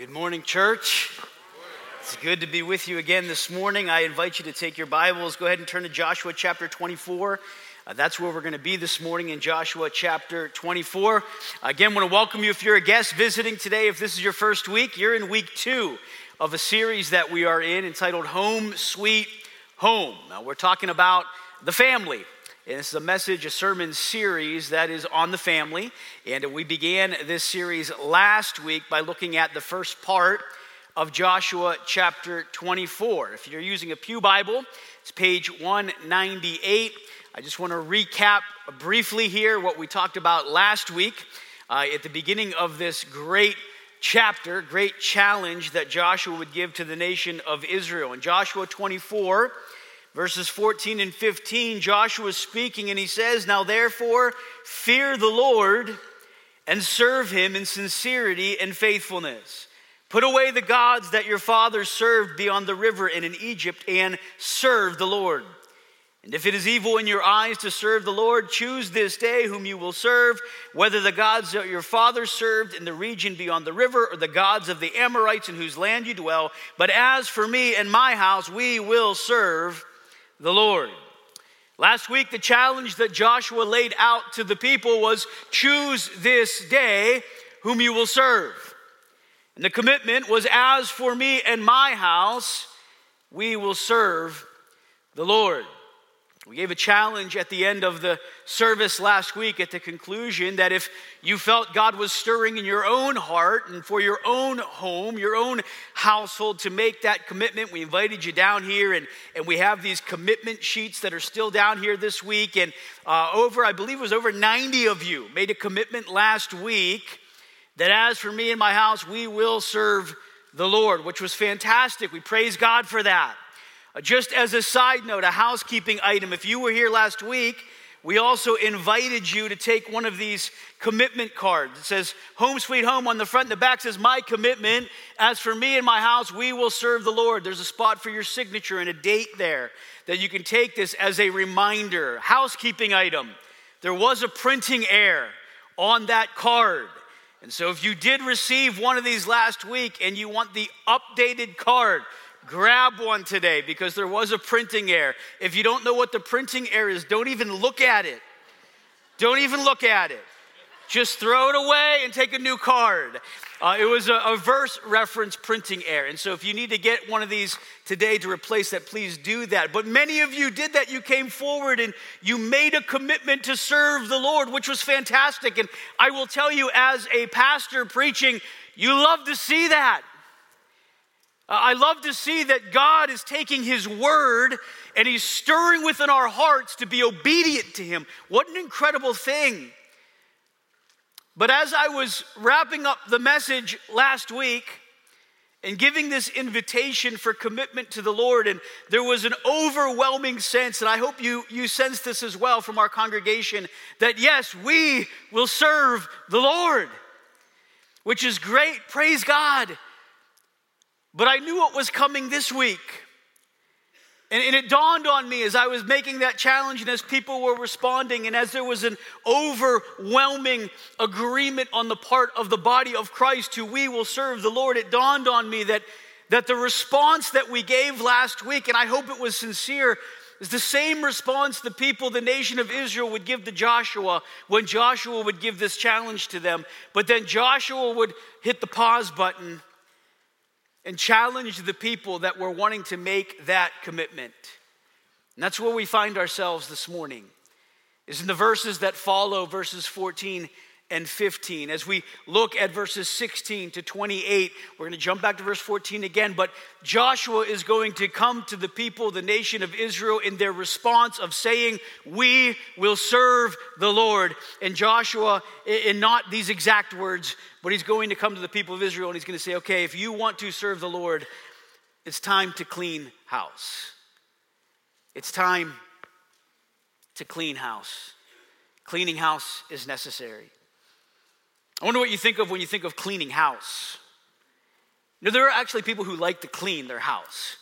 Good morning, church. It's good to be with you again this morning. I invite you to take your Bibles, go ahead and turn to Joshua chapter 24. Uh, that's where we're going to be this morning in Joshua chapter 24. Again, want to welcome you if you're a guest visiting today. If this is your first week, you're in week two of a series that we are in entitled Home Sweet Home. Now, we're talking about the family. And this is a message, a sermon series that is on the family. And we began this series last week by looking at the first part of Joshua chapter 24. If you're using a Pew Bible, it's page 198. I just want to recap briefly here what we talked about last week uh, at the beginning of this great chapter, great challenge that Joshua would give to the nation of Israel. In Joshua 24, Verses 14 and 15, Joshua is speaking and he says, Now therefore, fear the Lord and serve him in sincerity and faithfulness. Put away the gods that your fathers served beyond the river and in Egypt and serve the Lord. And if it is evil in your eyes to serve the Lord, choose this day whom you will serve, whether the gods that your fathers served in the region beyond the river or the gods of the Amorites in whose land you dwell. But as for me and my house, we will serve the Lord. Last week, the challenge that Joshua laid out to the people was choose this day whom you will serve. And the commitment was as for me and my house, we will serve the Lord. We gave a challenge at the end of the service last week at the conclusion that if you felt God was stirring in your own heart and for your own home, your own household to make that commitment, we invited you down here and, and we have these commitment sheets that are still down here this week. And uh, over, I believe it was over 90 of you made a commitment last week that as for me and my house, we will serve the Lord, which was fantastic. We praise God for that. Uh, just as a side note, a housekeeping item, if you were here last week, we also invited you to take one of these commitment cards. It says Home Sweet Home on the front and the back says, My commitment. As for me and my house, we will serve the Lord. There's a spot for your signature and a date there that you can take this as a reminder. Housekeeping item. There was a printing error on that card. And so if you did receive one of these last week and you want the updated card, grab one today because there was a printing error. If you don't know what the printing error is, don't even look at it. Don't even look at it. Just throw it away and take a new card. Uh, it was a, a, verse reference printing error. And so if you need to get one of these today to replace that, please do that. But many of you did that. You came forward and you made a commitment to serve the Lord, which was fantastic. And I will tell you, as a pastor preaching, you love to see that. Uh, I love to see that God is taking His word and He's stirring within our hearts to be obedient to Him. What an incredible thing. But as I was wrapping up the message last week and giving this invitation for commitment to the Lord, and there was an overwhelming sense, and I hope you, you sense this as well from our congregation, that yes, we will serve the Lord, which is great. Praise God. But I knew what was coming this week. And, and, it dawned on me as I was making that challenge and as people were responding, and as there was an overwhelming agreement on the part of the body of Christ who we will serve the Lord, it dawned on me that, that the response that we gave last week, and I hope it was sincere, is the same response the people, the nation of Israel, would give to Joshua when Joshua would give this challenge to them. But then Joshua would hit the pause button and challenge the people that were wanting to make that commitment. And that's where we find ourselves this morning, is in the verses that follow, verses 14 and 15. As we look at verses 16 to 28, we're going to jump back to verse 14 again, but Joshua is going to come to the people, the nation of Israel, in their response of saying, We will serve the Lord. And Joshua, in not these exact words, but he's going to come to the people of Israel and he's going to say, Okay, if you want to serve the Lord, it's time to clean house. It's time to clean house. Cleaning house is necessary. I wonder what you think of when you think of cleaning house. You know, there are actually people who like to clean their house.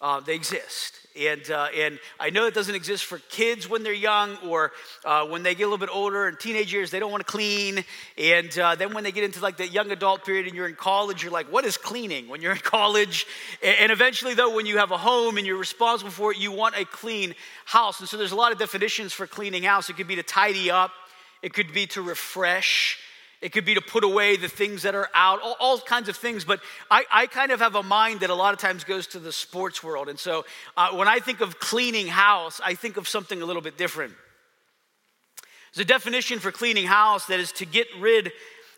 Uh, they exist. And, uh, and I know it doesn't exist for kids when they're young or uh, when they get a little bit older and teenage years, they don't want to clean. And uh, then when they get into like the young adult period and you're in college, you're like, what is cleaning when you're in college? And, and eventually, though, when you have a home and you're responsible for it, you want a clean house. And so there's a lot of definitions for cleaning house. It could be to tidy up, it could be to refresh. It could be to put away the things that are out, all, all kinds of things. But I, I, kind of have a mind that a lot of times goes to the sports world. And so uh, when I think of cleaning house, I think of something a little bit different. There's a definition for cleaning house that is to get rid,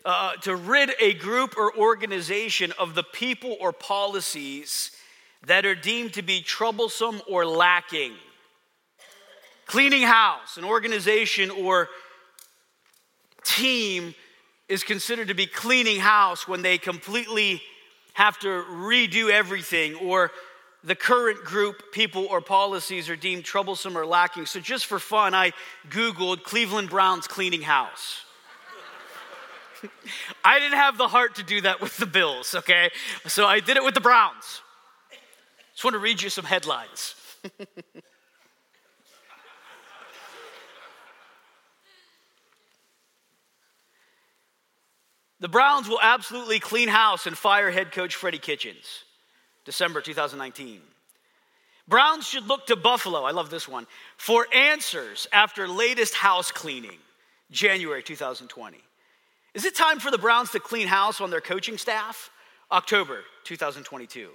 uh, to rid a group or organization of the people or policies that are deemed to be troublesome or lacking. Cleaning house, an organization or team is considered to be cleaning house when they completely have to redo everything or the current group, people, or policies are deemed troublesome or lacking. So, just for fun, I Googled Cleveland Browns cleaning house. I didn't have the heart to do that with the Bills, okay? So, I did it with the Browns. Just want to read you some headlines. The Browns will absolutely clean house and fire head coach Freddie Kitchens, December 2019. Browns should look to Buffalo, I love this one, for answers after latest house cleaning, January 2020. Is it time for the Browns to clean house on their coaching staff? October 2022.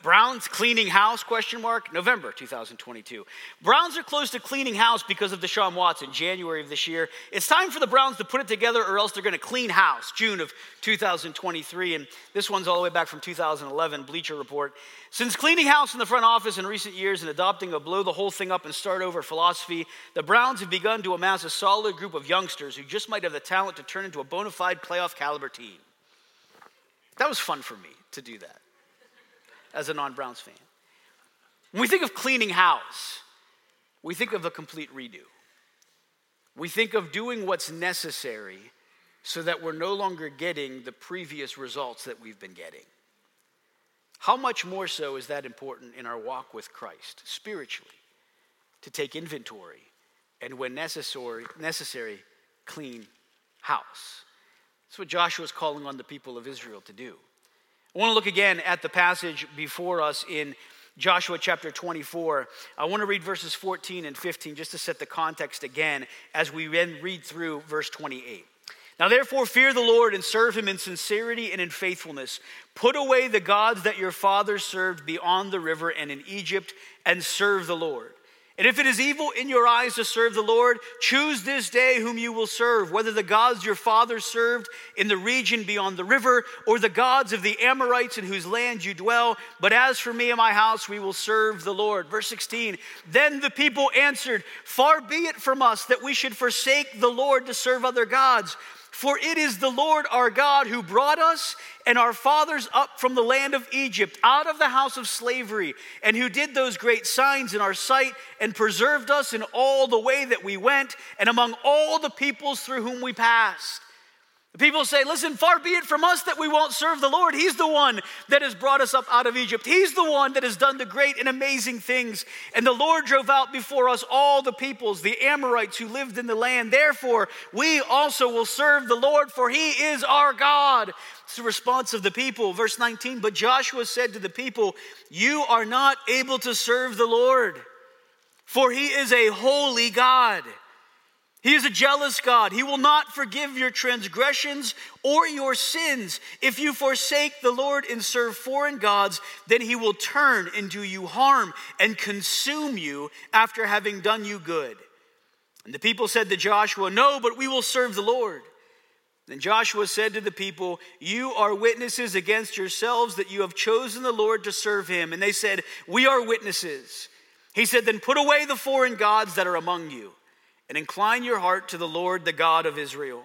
Browns cleaning house question mark November 2022. Browns are close to cleaning house because of Deshaun Watson January of this year. It's time for the Browns to put it together or else they're going to clean house June of 2023 and this one's all the way back from 2011 Bleacher Report. Since cleaning house in the front office in recent years and adopting a blow the whole thing up and start over philosophy, the Browns have begun to amass a solid group of youngsters who just might have the talent to turn into a bona fide playoff caliber team. That was fun for me to do that as a non Browns fan. When we think of cleaning house, we think of a complete redo. We think of doing what's necessary so that we're no longer getting the previous results that we've been getting. How much more so is that important in our walk with Christ spiritually to take inventory and when necessary, necessary clean house? That's what Joshua is calling on the people of Israel to do. I want to look again at the passage before us in Joshua chapter 24. I want to read verses 14 and 15 just to set the context again as we then read through verse 28. Now, therefore, fear the Lord and serve him in sincerity and in faithfulness. Put away the gods that your fathers served beyond the river and in Egypt, and serve the Lord. And if it is evil in your eyes to serve the Lord, choose this day whom you will serve, whether the gods your fathers served in the region beyond the river, or the gods of the Amorites in whose land you dwell. But as for me and my house, we will serve the Lord. Verse 16 Then the people answered, Far be it from us that we should forsake the Lord to serve other gods. For it is the Lord our God who brought us and our fathers up from the land of Egypt, out of the house of slavery, and who did those great signs in our sight and preserved us in all the way that we went and among all the peoples through whom we passed. People say, Listen, far be it from us that we won't serve the Lord. He's the one that has brought us up out of Egypt. He's the one that has done the great and amazing things. And the Lord drove out before us all the peoples, the Amorites who lived in the land. Therefore, we also will serve the Lord, for he is our God. It's the response of the people. Verse 19 But Joshua said to the people, You are not able to serve the Lord, for he is a holy God. He is a jealous God. He will not forgive your transgressions or your sins. If you forsake the Lord and serve foreign gods, then he will turn and do you harm and consume you after having done you good. And the people said to Joshua, No, but we will serve the Lord. Then Joshua said to the people, You are witnesses against yourselves that you have chosen the Lord to serve him. And they said, We are witnesses. He said, Then put away the foreign gods that are among you and incline your heart to the Lord, the God of Israel.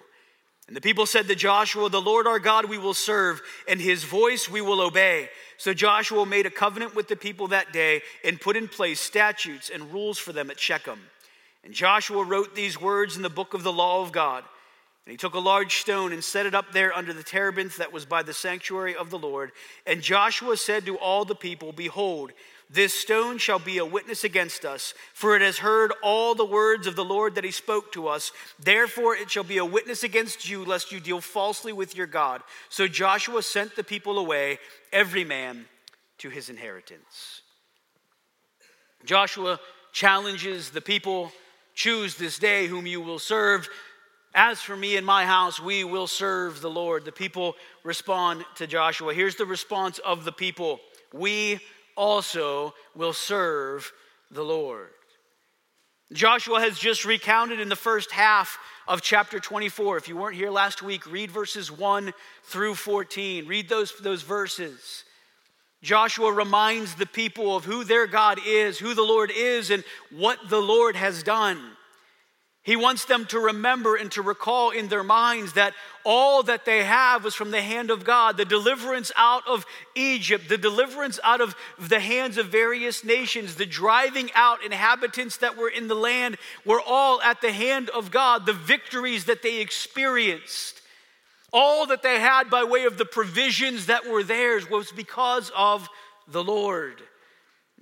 And the people said to Joshua, The Lord our God we will serve, and his voice we will obey. So Joshua made a covenant with the people that day and put in place statutes and rules for them at Shechem. And Joshua wrote these words in the book of the law of God. And he took a large stone and set it up there under the terebinth that was by the sanctuary of the Lord. And Joshua said to all the people, Behold, This stone shall be a witness against us, for it has heard all the words of the Lord that he spoke to us. Therefore, it shall be a witness against you, lest you deal falsely with your God. So Joshua sent the people away, every man to his inheritance. Joshua challenges the people choose this day whom you will serve. As for me and my house, we will serve the Lord. The people respond to Joshua. Here's the response of the people We also will serve the Lord. Joshua has just recounted in the first half of chapter 24. If you weren't here last week, read verses 1 through 14. Read those, those verses. Joshua reminds the people of who their God is, who the Lord is, and what the Lord has done. He wants them to remember and to recall in their minds that all that they have was from the hand of God. The deliverance out of Egypt, the deliverance out of the hands of various nations, the driving out inhabitants that were in the land were all at the hand of God. The victories that they experienced, all that they had by way of the provisions that were theirs was because of the Lord.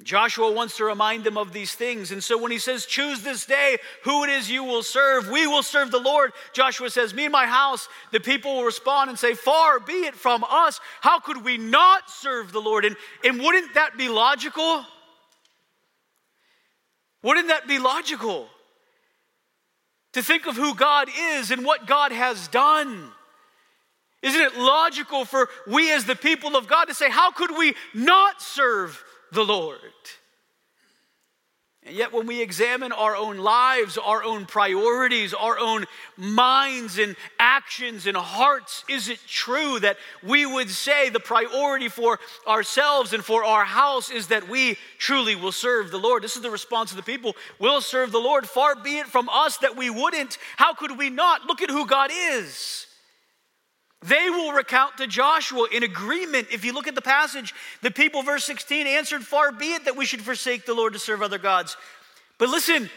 Joshua wants to remind them of these things. And so when he says, Choose this day who it is you will serve, we will serve the Lord, Joshua says, Me and my house, the people will respond and say, Far be it from us. How could we not serve the Lord? And, and wouldn't that be logical? Wouldn't that be logical? To think of who God is and what God has done. Isn't it logical for we as the people of God to say, How could we not serve the Lord. And yet, when we examine our own lives, our own priorities, our own minds and actions and hearts, is it true that we would say the priority for ourselves and for our house is that we truly will serve the Lord? This is the response of the people. We'll serve the Lord. Far be it from us that we wouldn't. How could we not? Look at who God is. They will recount to Joshua in agreement. If you look at the passage, the people, verse 16, answered, Far be it that we should forsake the Lord to serve other gods. But listen,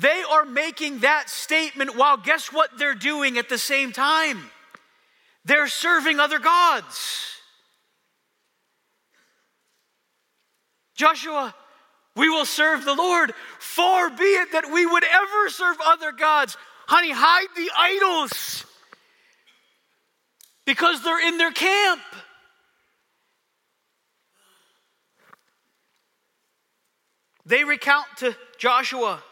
they are making that statement while guess what they're doing at the same time? They're serving other gods. Joshua, we will serve the Lord. Far be it that we would ever serve other gods. Honey, hide the idols because they're in their camp. They recount to Joshua,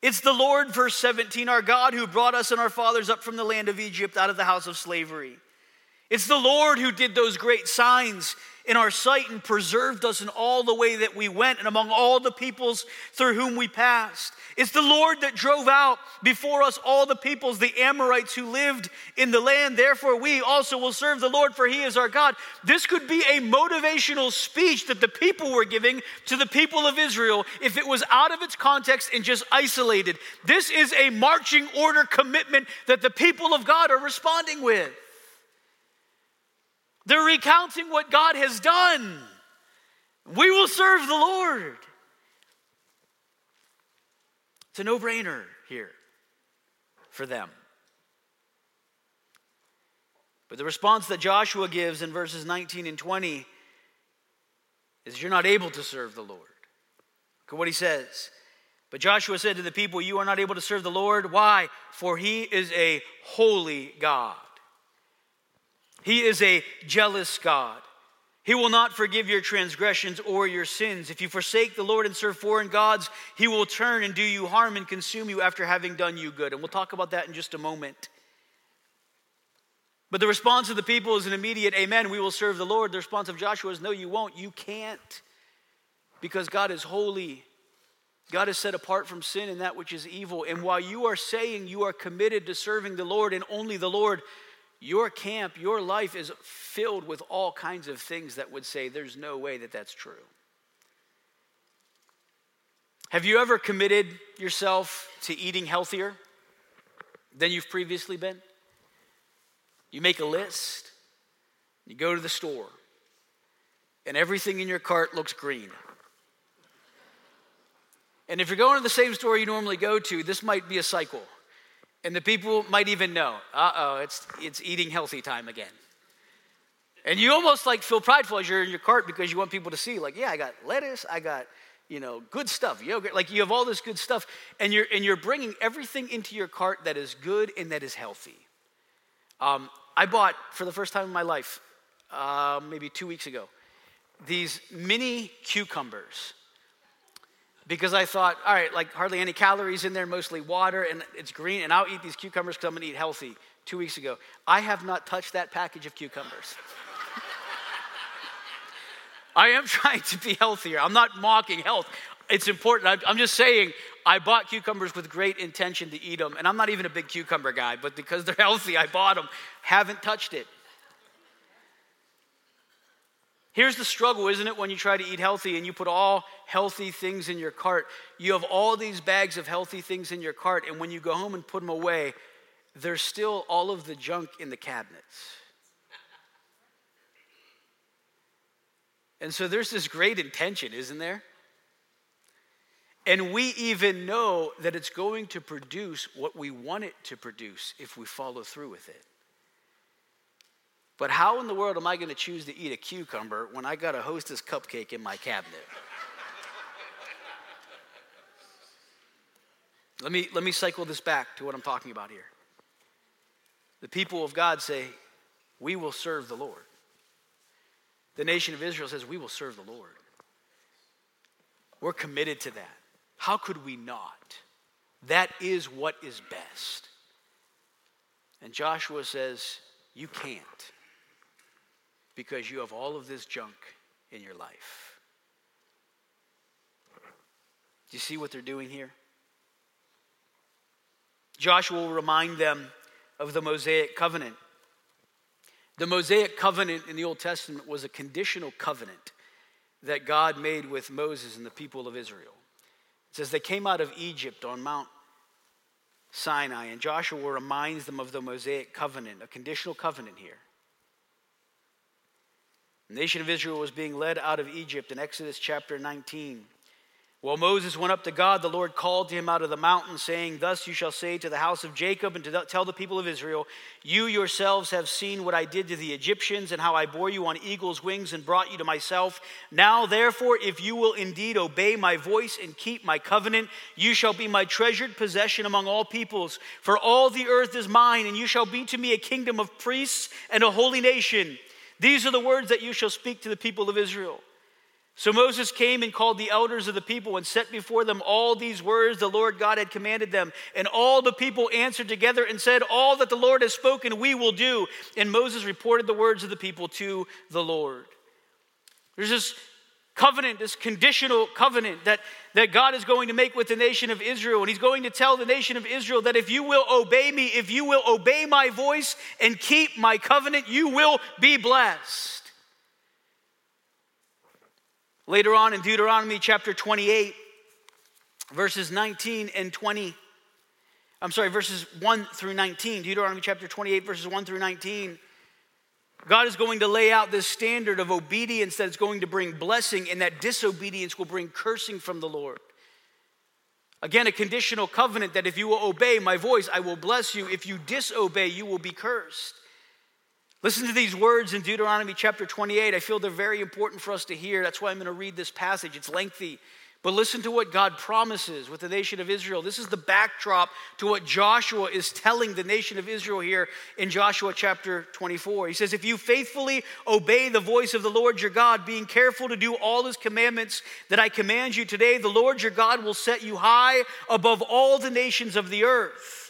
it's the Lord, verse 17, our God who brought us and our fathers up from the land of Egypt out of the house of slavery. It's the Lord who did those great signs in our sight and preserved us in all the way that we went and among all the peoples through whom we passed. It's the Lord that drove out before us all the peoples, the Amorites who lived in the land. Therefore, we also will serve the Lord, for he is our God. This could be a motivational speech that the people were giving to the people of Israel if it was out of its context and just isolated. This is a marching order commitment that the people of God are responding with. They're recounting what God has done. We will serve the Lord. It's a no brainer here for them. But the response that Joshua gives in verses 19 and 20 is you're not able to serve the Lord. Look at what he says. But Joshua said to the people, You are not able to serve the Lord. Why? For he is a holy God. He is a jealous God. He will not forgive your transgressions or your sins. If you forsake the Lord and serve foreign gods, he will turn and do you harm and consume you after having done you good. And we'll talk about that in just a moment. But the response of the people is an immediate amen. We will serve the Lord. The response of Joshua is no, you won't. You can't. Because God is holy. God is set apart from sin and that which is evil. And while you are saying you are committed to serving the Lord and only the Lord, your camp, your life is filled with all kinds of things that would say there's no way that that's true. Have you ever committed yourself to eating healthier than you've previously been? You make a list, you go to the store, and everything in your cart looks green. And if you're going to the same store you normally go to, this might be a cycle. And the people might even know, uh oh, it's, it's eating healthy time again. And you almost like feel prideful as you're in your cart because you want people to see, like, yeah, I got lettuce, I got, you know, good stuff, yogurt, like you have all this good stuff, and you're and you're bringing everything into your cart that is good and that is healthy. Um, I bought for the first time in my life, uh, maybe two weeks ago, these mini cucumbers because I thought, all right, like hardly any calories in there, mostly water, and it's green, and I'll eat these cucumbers because I'm gonna eat healthy. Two weeks ago, I have not touched that package of cucumbers. I am trying to be healthier. I'm not mocking health. It's important. I'm just saying, I bought cucumbers with great intention to eat them. And I'm not even a big cucumber guy, but because they're healthy, I bought them. Haven't touched it. Here's the struggle, isn't it, when you try to eat healthy and you put all healthy things in your cart? You have all these bags of healthy things in your cart, and when you go home and put them away, there's still all of the junk in the cabinets. And so there's this great intention, isn't there? And we even know that it's going to produce what we want it to produce if we follow through with it. But how in the world am I going to choose to eat a cucumber when I got a hostess cupcake in my cabinet? let, me, let me cycle this back to what I'm talking about here. The people of God say, We will serve the Lord. The nation of Israel says, We will serve the Lord. We're committed to that. How could we not? That is what is best. And Joshua says, You can't because you have all of this junk in your life. Do you see what they're doing here? Joshua will remind them of the Mosaic covenant. The Mosaic covenant in the Old Testament was a conditional covenant that God made with Moses and the people of Israel. It says they came out of Egypt on Mount Sinai, and Joshua reminds them of the Mosaic covenant, a conditional covenant here. The nation of Israel was being led out of Egypt in Exodus chapter 19. While Moses went up to God, the Lord called to him out of the mountain, saying, Thus you shall say to the house of Jacob and to tell the people of Israel, You yourselves have seen what I did to the Egyptians, and how I bore you on eagle's wings and brought you to myself. Now, therefore, if you will indeed obey my voice and keep my covenant, you shall be my treasured possession among all peoples. For all the earth is mine, and you shall be to me a kingdom of priests and a holy nation. These are the words that you shall speak to the people of Israel. So Moses came and called the elders of the people and set before them all these words the Lord God had commanded them. And all the people answered together and said, All that the Lord has spoken, we will do. And Moses reported the words of the people to the Lord. There's this covenant, this conditional covenant that, that God is going to make with the nation of Israel. And He's going to tell the nation of Israel that if you will obey me, if you will obey my voice and keep my covenant, you will be blessed. Later on in Deuteronomy chapter 28, verses 19 and 20, I'm sorry, verses 1 through 19, Deuteronomy chapter 28, verses 1 through 19, God is going to lay out this standard of obedience that is going to bring blessing, and that disobedience will bring cursing from the Lord. Again, a conditional covenant that if you will obey my voice, I will bless you. If you disobey, you will be cursed. Listen to these words in Deuteronomy chapter 28. I feel they're very important for us to hear. That's why I'm going to read this passage. It's lengthy. But listen to what God promises with the nation of Israel. This is the backdrop to what Joshua is telling the nation of Israel here in Joshua chapter 24. He says, If you faithfully obey the voice of the Lord your God, being careful to do all his commandments that I command you today, the Lord your God will set you high above all the nations of the earth.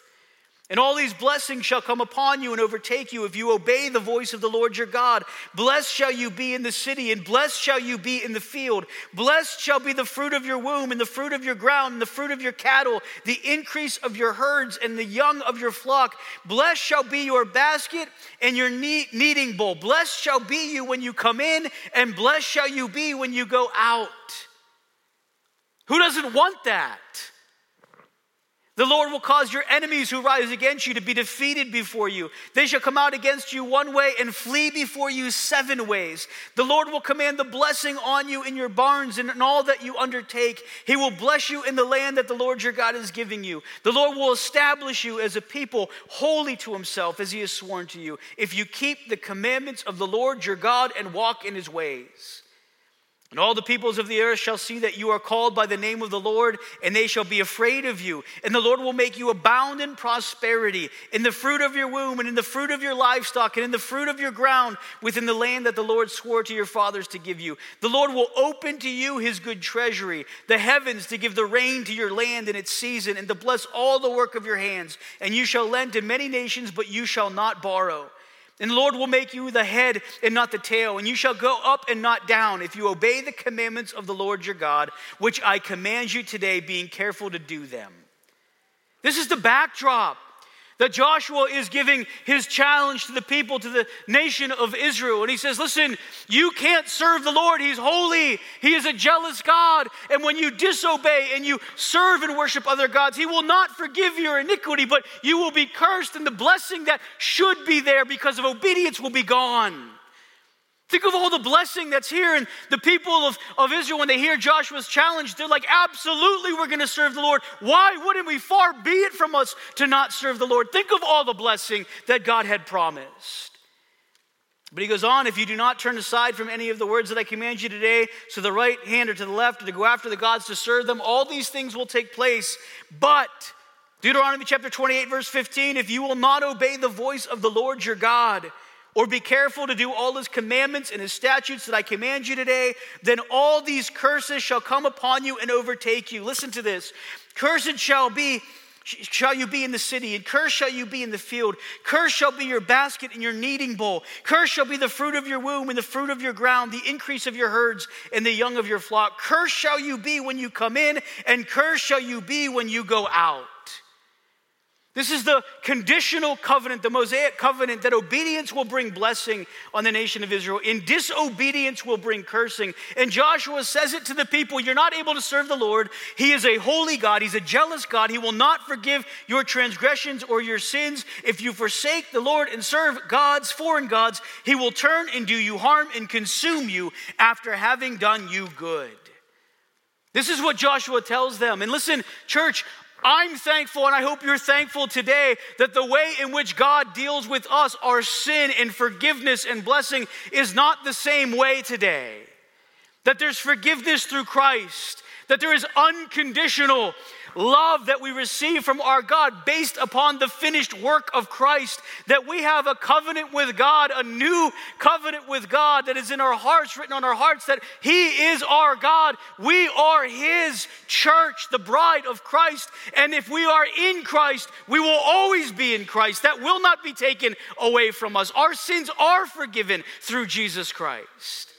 And all these blessings shall come upon you and overtake you if you obey the voice of the Lord your God. Blessed shall you be in the city, and blessed shall you be in the field. Blessed shall be the fruit of your womb, and the fruit of your ground, and the fruit of your cattle, the increase of your herds, and the young of your flock. Blessed shall be your basket and your kneading bowl. Blessed shall be you when you come in, and blessed shall you be when you go out. Who doesn't want that? The Lord will cause your enemies who rise against you to be defeated before you. They shall come out against you one way and flee before you seven ways. The Lord will command the blessing on you in your barns and in all that you undertake. He will bless you in the land that the Lord your God is giving you. The Lord will establish you as a people holy to himself as he has sworn to you, if you keep the commandments of the Lord your God and walk in his ways. And all the peoples of the earth shall see that you are called by the name of the Lord, and they shall be afraid of you. And the Lord will make you abound in prosperity, in the fruit of your womb, and in the fruit of your livestock, and in the fruit of your ground, within the land that the Lord swore to your fathers to give you. The Lord will open to you his good treasury, the heavens to give the rain to your land in its season, and to bless all the work of your hands. And you shall lend to many nations, but you shall not borrow. And the Lord will make you the head and not the tail, and you shall go up and not down if you obey the commandments of the Lord your God, which I command you today, being careful to do them. This is the backdrop that Joshua is giving his challenge to the people, to the nation of Israel. And he says, Listen, you can't serve the Lord. He's holy, He is a jealous God. And when you disobey and you serve and worship other gods, He will not forgive your iniquity, but you will be cursed, and the blessing that should be there because of obedience will be gone. Think of all the blessing that's here. And the people of, of Israel, when they hear Joshua's challenge, they're like, absolutely, we're going to serve the Lord. Why wouldn't we? Far be it from us to not serve the Lord. Think of all the blessing that God had promised. But he goes on, if you do not turn aside from any of the words that I command you today, to the right hand or to the left, or to go after the gods to serve them, all these things will take place. But, Deuteronomy chapter 28, verse 15, if you will not obey the voice of the Lord your God, or be careful to do all his commandments and his statutes that I command you today, then all these curses shall come upon you and overtake you. Listen to this. Cursed shall be shall you be in the city, and cursed shall you be in the field. Cursed shall be your basket and your kneading bowl. Cursed shall be the fruit of your womb and the fruit of your ground, the increase of your herds and the young of your flock. Cursed shall you be when you come in, and cursed shall you be when you go out. This is the conditional covenant, the Mosaic covenant, that obedience will bring blessing on the nation of Israel. In disobedience will bring cursing. And Joshua says it to the people You're not able to serve the Lord. He is a holy God, He's a jealous God. He will not forgive your transgressions or your sins. If you forsake the Lord and serve gods, foreign gods, He will turn and do you harm and consume you after having done you good. This is what Joshua tells them. And listen, church, I'm thankful, and I hope you're thankful today that the way in which God deals with us, our sin and forgiveness and blessing, is not the same way today. That there's forgiveness through Christ, that there is unconditional love that we receive from our God based upon the finished work of Christ, that we have a covenant with God, a new covenant with God that is in our hearts, written on our hearts, that He is our God. We are His church, the bride of Christ. And if we are in Christ, we will always be in Christ. That will not be taken away from us. Our sins are forgiven through Jesus Christ.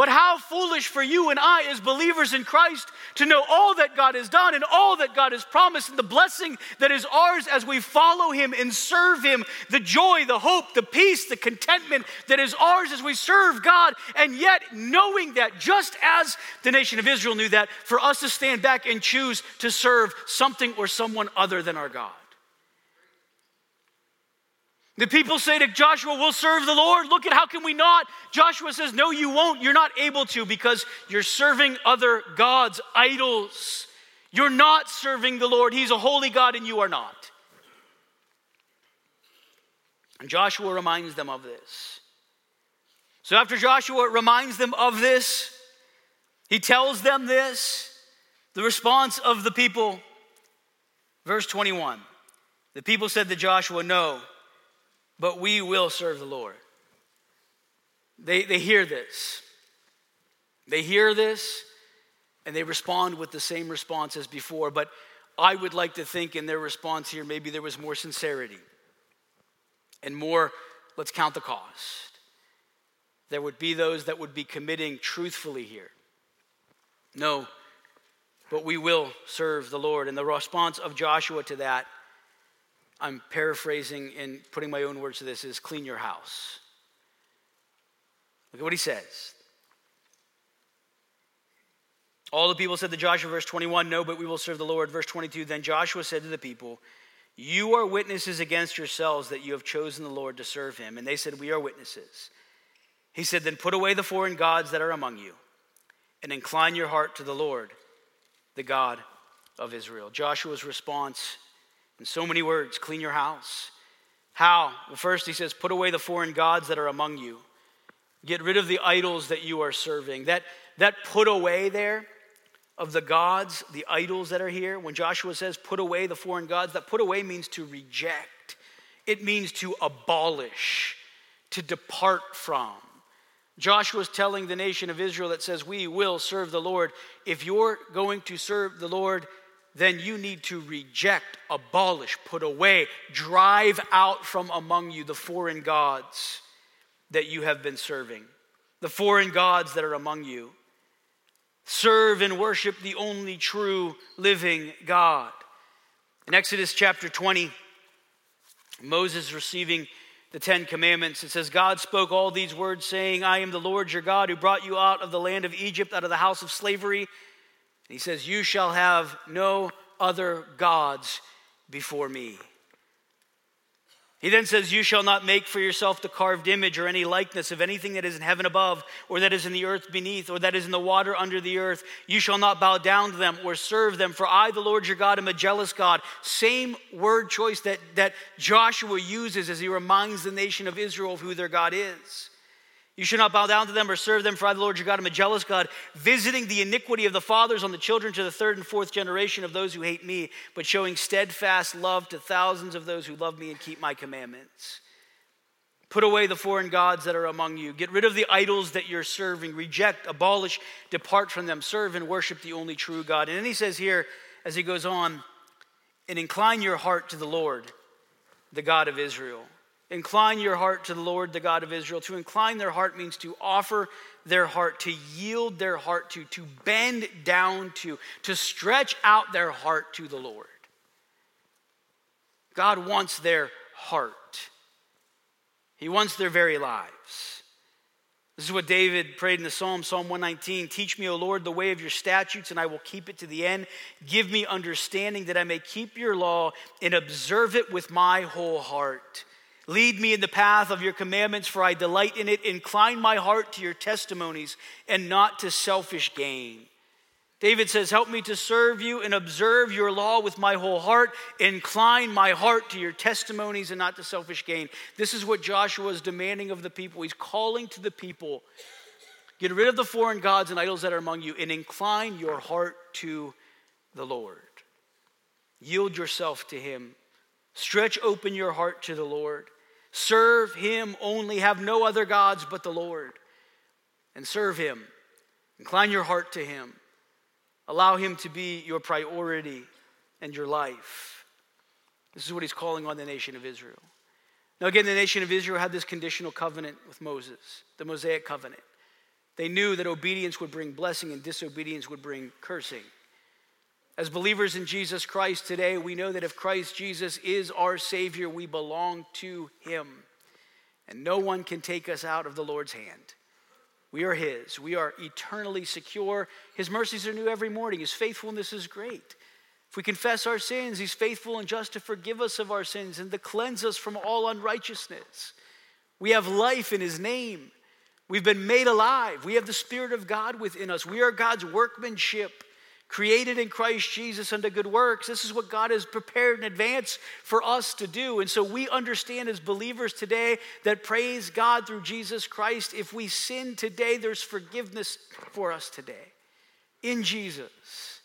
But how foolish for you and I, as believers in Christ, to know all that God has done and all that God has promised and the blessing that is ours as we follow Him and serve Him, the joy, the hope, the peace, the contentment that is ours as we serve God, and yet knowing that, just as the nation of Israel knew that, for us to stand back and choose to serve something or someone other than our God. The people say to Joshua, We'll serve the Lord. Look at how can we not? Joshua says, No, you won't. You're not able to because you're serving other gods, idols. You're not serving the Lord. He's a holy God and you are not. And Joshua reminds them of this. So after Joshua reminds them of this, he tells them this the response of the people, verse 21. The people said to Joshua, No but we will serve the Lord. They, they hear this. They hear this and they respond with the same response as before. But I would like to think in their response here, maybe there was more sincerity and more, let's count the cost. There would be those that would be committing truthfully here. No, but we will serve the Lord. And the response of Joshua to that I'm paraphrasing and putting my own words to this, is clean your house. Look at what he says. All the people said to Joshua, verse 21, No, but we will serve the Lord. Verse 22, Then Joshua said to the people, You are witnesses against yourselves that you have chosen the Lord to serve him. And they said, We are witnesses. He said, Then put away the foreign gods that are among you and incline your heart to the Lord, the God of Israel. Joshua's response in so many words clean your house. How? Well, first, he says, Put away the foreign gods that are among you. Get rid of the idols that you are serving. That, that put away there of the gods, the idols that are here, when Joshua says put away the foreign gods, that put away means to reject, it means to abolish, to depart from. Joshua is telling the nation of Israel that says, We will serve the Lord. If you're going to serve the Lord, then you need to reject, abolish, put away, drive out from among you the foreign gods that you have been serving, the foreign gods that are among you serve and worship the only true living God. In Exodus chapter 20, Moses receiving the Ten Commandments, it says, God spoke all these words, saying, I am the Lord your God who brought you out of the land of Egypt, out of the house of slavery. He says, You shall have no other gods before me. He then says, You shall not make for yourself the carved image or any likeness of anything that is in heaven above, or that is in the earth beneath, or that is in the water under the earth. You shall not bow down to them or serve them, for I, the Lord your God, am a jealous God. Same word choice that, that Joshua uses as he reminds the nation of Israel of who their God is. You should not bow down to them or serve them, for I, the Lord your God, am a jealous God, visiting the iniquity of the fathers on the children to the third and fourth generation of those who hate me, but showing steadfast love to thousands of those who love me and keep my commandments. Put away the foreign gods that are among you. Get rid of the idols that you're serving. Reject, abolish, depart from them. Serve and worship the only true God. And then he says here, as he goes on, and incline your heart to the Lord, the God of Israel. Incline your heart to the Lord, the God of Israel. To incline their heart means to offer their heart, to yield their heart to, to bend down to, to stretch out their heart to the Lord. God wants their heart, He wants their very lives. This is what David prayed in the Psalm, Psalm 119 Teach me, O Lord, the way of your statutes, and I will keep it to the end. Give me understanding that I may keep your law and observe it with my whole heart. Lead me in the path of your commandments, for I delight in it. Incline my heart to your testimonies and not to selfish gain. David says, Help me to serve you and observe your law with my whole heart. Incline my heart to your testimonies and not to selfish gain. This is what Joshua is demanding of the people. He's calling to the people get rid of the foreign gods and idols that are among you and incline your heart to the Lord. Yield yourself to him. Stretch open your heart to the Lord. Serve him only, have no other gods but the Lord. And serve him. Incline your heart to him. Allow him to be your priority and your life. This is what he's calling on the nation of Israel. Now, again, the nation of Israel had this conditional covenant with Moses, the Mosaic covenant. They knew that obedience would bring blessing and disobedience would bring cursing. As believers in Jesus Christ today, we know that if Christ Jesus is our Savior, we belong to Him. And no one can take us out of the Lord's hand. We are His. We are eternally secure. His mercies are new every morning. His faithfulness is great. If we confess our sins, He's faithful and just to forgive us of our sins and to cleanse us from all unrighteousness. We have life in His name. We've been made alive. We have the Spirit of God within us. We are God's workmanship created in Christ Jesus unto good works. This is what God has prepared in advance for us to do. And so we understand as believers today that praise God through Jesus Christ. If we sin today, there's forgiveness for us today in Jesus.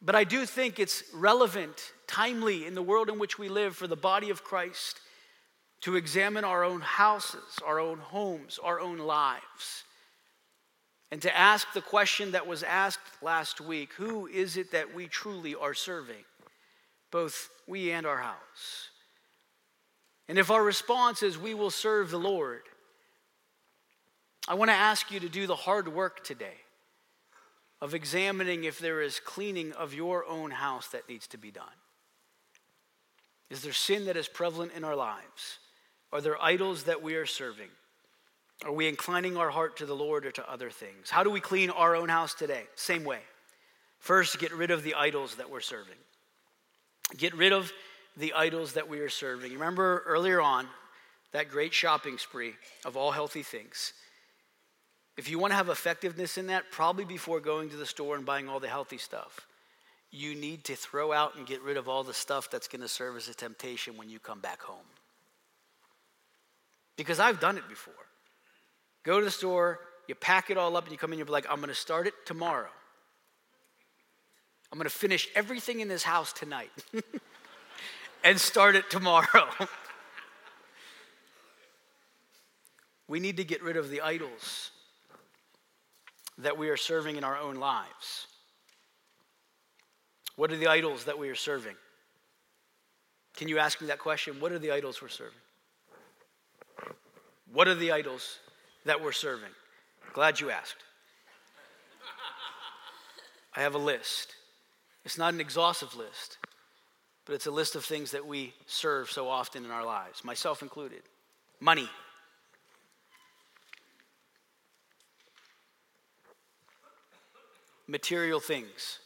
But I do think it's relevant, timely in the world in which we live for the body of Christ to examine our own houses, our own homes, our own lives and to ask the question that was asked last week who is it that we truly are serving, both we and our house? And if our response is we will serve the Lord, I want to ask you to do the hard work today of examining if there is cleaning of your own house that needs to be done. Is there sin that is prevalent in our lives? Are there idols that we are serving? Are we inclining our heart to the Lord or to other things? How do we clean our own house today? Same way. First, get rid of the idols that we're serving. Get rid of the idols that we are serving. Remember earlier on that great shopping spree of all healthy things. If you want to have effectiveness in that, probably before going to the store and buying all the healthy stuff, you need to throw out and get rid of all the stuff that's going to serve as a temptation when you come back home. Because I've done it before. Go to the store, you pack it all up, and you come in, you're like, I'm to start it tomorrow. I'm to finish everything in this house tonight and start it tomorrow. we need to get rid of the idols that we are serving in our own lives. What are the idols that we are serving? Can you ask me that question? What are the idols we're serving? What are the idols that we're serving? Glad you asked. I have a list. It's not an exhaustive list, but it's a list of things that we serve so often in our lives, myself included. Money. Material things.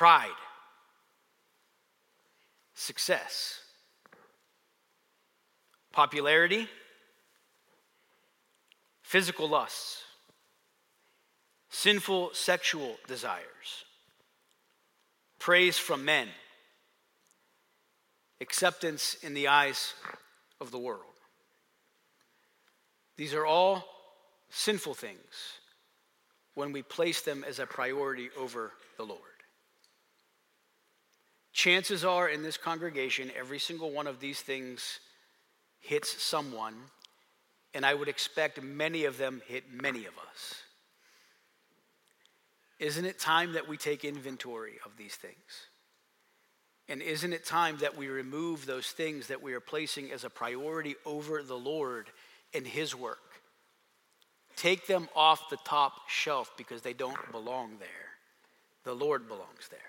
pride, success, popularity, physical lusts, sinful sexual desires, praise from men, acceptance in the eyes of the world. These are all sinful things when we place them as a priority over the Lord. Chances are in this congregation, every single one of these things hits someone, and I would expect many of them hit many of us. Isn't it time that we take inventory of these things? And isn't it time that we remove those things that we are placing as a priority over the Lord and His work? Take them off the top shelf because they don't belong there. The Lord belongs there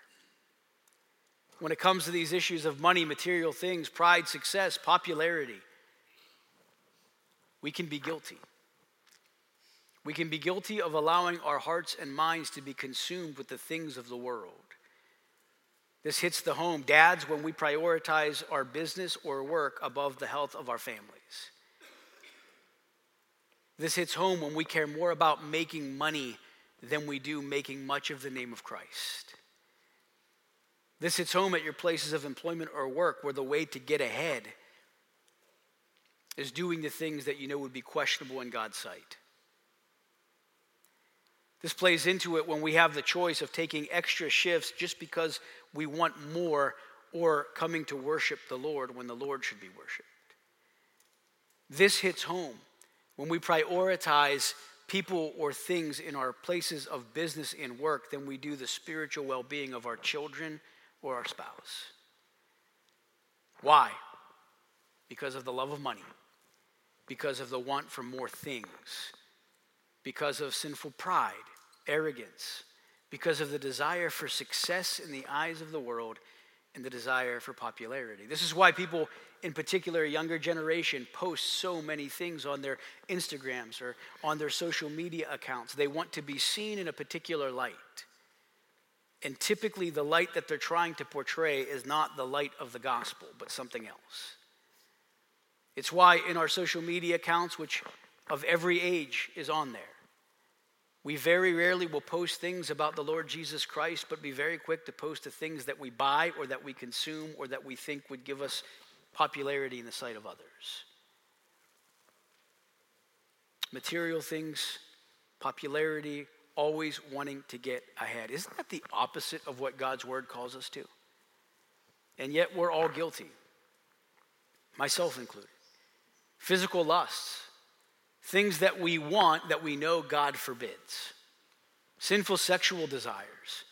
when it comes to these issues of money, material things, pride, success, popularity, we can be guilty. We can be guilty of allowing our hearts and minds to be consumed with the things of the world. This hits the home. Dads, when we prioritize our business or work above the health of our families. This hits home when we care more about making money than we do making much of the name of Christ. This hits home at your places of employment or work where the way to get ahead is doing the things that you know would be questionable in God's sight. This plays into it when we have the choice of taking extra shifts just because we want more or coming to worship the Lord when the Lord should be worshiped. This hits home when we prioritize people or things in our places of business and work than we do the spiritual well being of our children or our spouse. Why? Because of the love of money, because of the want for more things, because of sinful pride, arrogance, because of the desire for success in the eyes of the world and the desire for popularity. This is why people, in particular, a younger generation, post so many things on their Instagrams or on their social media accounts. They want to be seen in a particular light. And typically, the light that they're trying to portray is not the light of the gospel, but something else. It's why in our social media accounts, which of every age is on there, we very rarely will post things about the Lord Jesus Christ, but be very quick to post the things that we buy or that we consume or that we think would give us popularity in the sight of others. Material things, popularity, always wanting to get ahead. Isn't that the opposite of what God's word calls us to? And yet we're all guilty, myself included. Physical lusts, things that we want that we know God forbids, sinful sexual desires,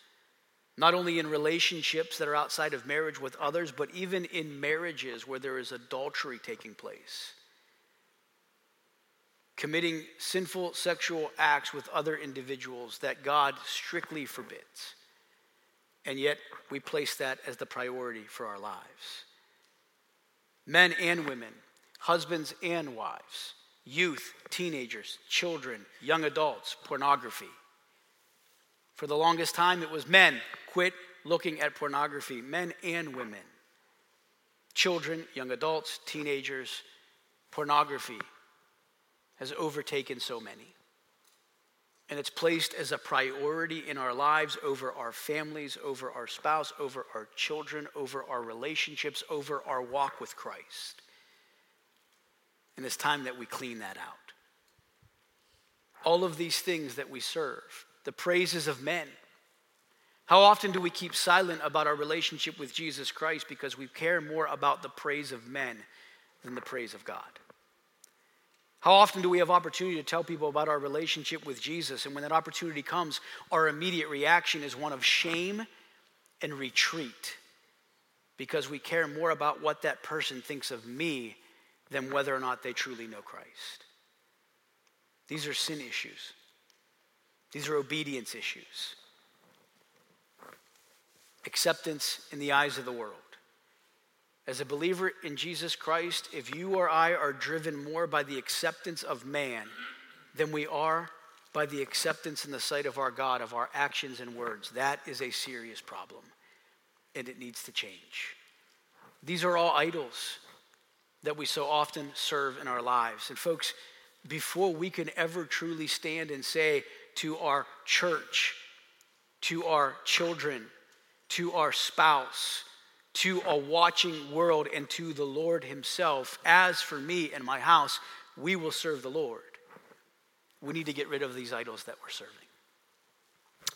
not only in relationships that are outside of marriage with others, but even in marriages where there is adultery taking place committing sinful sexual acts with other individuals that God strictly forbids. And yet we place that as the priority for our lives. Men and women, husbands and wives, youth, teenagers, children, young adults, pornography. For the longest time, it was men. Quit looking at pornography, men and women. Children, young adults, teenagers, pornography has overtaken so many. And it's placed as a priority in our lives over our families, over our spouse, over our children, over our relationships, over our walk with Christ. And it's time that we clean that out. All of these things that we serve, the praises of men. How often do we keep silent about our relationship with Jesus Christ because we care more about the praise of men than the praise of God? How often do we have opportunity to tell people about our relationship with Jesus? And when that opportunity comes, our immediate reaction is one of shame and retreat because we care more about what that person thinks of me than whether or not they truly know Christ. These are sin issues, these are obedience issues, acceptance in the eyes of the world. As a believer in Jesus Christ, if you or I are driven more by the acceptance of man than we are by the acceptance in the sight of our God of our actions and words, that is a serious problem and it needs to change. These are all idols that we so often serve in our lives. And, folks, before we can ever truly stand and say to our church, to our children, to our spouse, to a watching world and to the Lord Himself. As for me and my house, we will serve the Lord. We need to get rid of these idols that we're serving.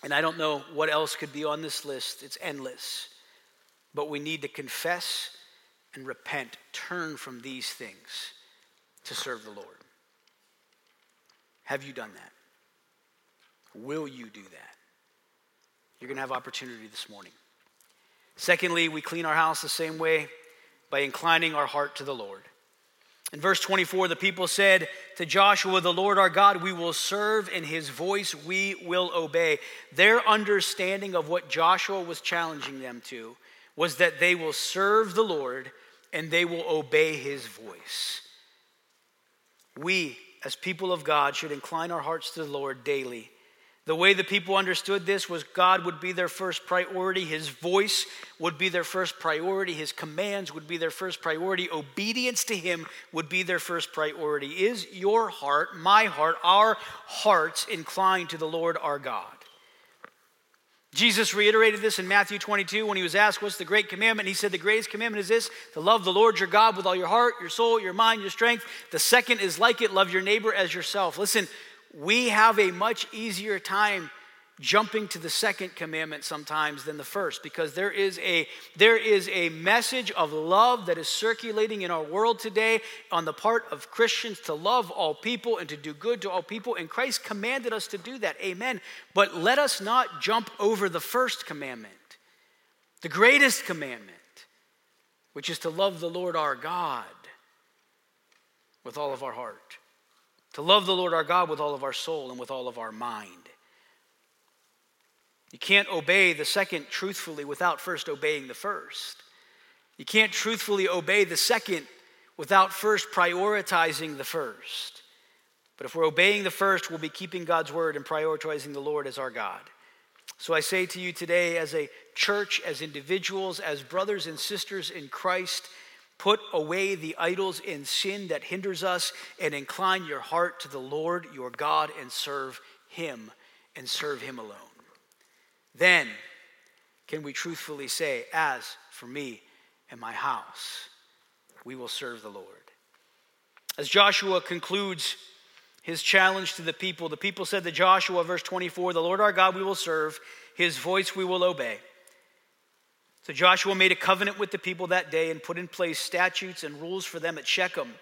And I don't know what else could be on this list, it's endless. But we need to confess and repent, turn from these things to serve the Lord. Have you done that? Will you do that? You're going to have opportunity this morning. Secondly, we clean our house the same way by inclining our heart to the Lord. In verse 24, the people said to Joshua, The Lord our God, we will serve, and his voice we will obey. Their understanding of what Joshua was challenging them to was that they will serve the Lord and they will obey his voice. We, as people of God, should incline our hearts to the Lord daily the way the people understood this was God would be their first priority, His voice would be their first priority, His commands would be their first priority, obedience to Him would be their first priority. Is your heart, my heart, our hearts inclined to the Lord our God? Jesus reiterated this in Matthew 22 when he was asked, What's the great commandment? He said, The greatest commandment is this to love the Lord your God with all your heart, your soul, your mind, your strength. The second is like it love your neighbor as yourself. Listen, we have a much easier time jumping to the second commandment sometimes than the first because there is a there is a message of love that is circulating in our world today on the part of Christians to love all people and to do good to all people and Christ commanded us to do that amen but let us not jump over the first commandment the greatest commandment which is to love the Lord our God with all of our heart to love the Lord our God with all of our soul and with all of our mind. You can't obey the second truthfully without first obeying the first. You can't truthfully obey the second without first prioritizing the first. But if we're obeying the first, we'll be keeping God's word and prioritizing the Lord as our God. So I say to you today, as a church, as individuals, as brothers and sisters in Christ, Put away the idols in sin that hinders us and incline your heart to the Lord your God and serve him and serve him alone. Then can we truthfully say, As for me and my house, we will serve the Lord. As Joshua concludes his challenge to the people, the people said to Joshua, verse 24, The Lord our God we will serve, his voice we will obey. So Joshua made a covenant with the people that day and put in place statutes and rules for them at Shechem.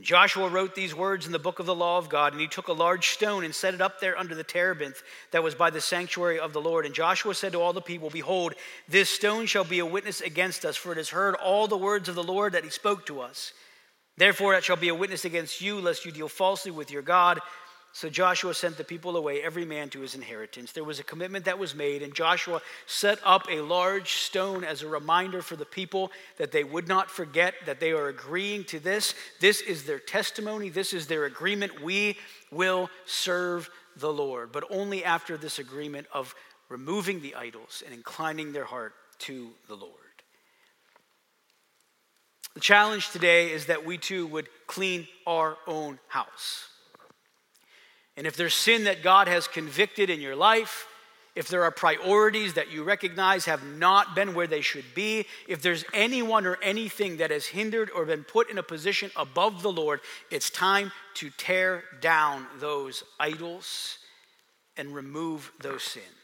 Joshua wrote these words in the book of the law of God, and he took a large stone and set it up there under the terebinth that was by the sanctuary of the Lord. And Joshua said to all the people, Behold, this stone shall be a witness against us, for it has heard all the words of the Lord that he spoke to us. Therefore, it shall be a witness against you, lest you deal falsely with your God So Joshua sent the people away, every man to his inheritance. There was a commitment that was made, and Joshua set up a large stone as a reminder for the people that they would not forget that they are agreeing to this. This is their testimony, this is their agreement. We will serve the Lord, but only after this agreement of removing the idols and inclining their heart to the Lord. The challenge today is that we too would clean our own house. And if there's sin that God has convicted in your life, if there are priorities that you recognize have not been where they should be, if there's anyone or anything that has hindered or been put in a position above the Lord, it's time to tear down those idols and remove those sins.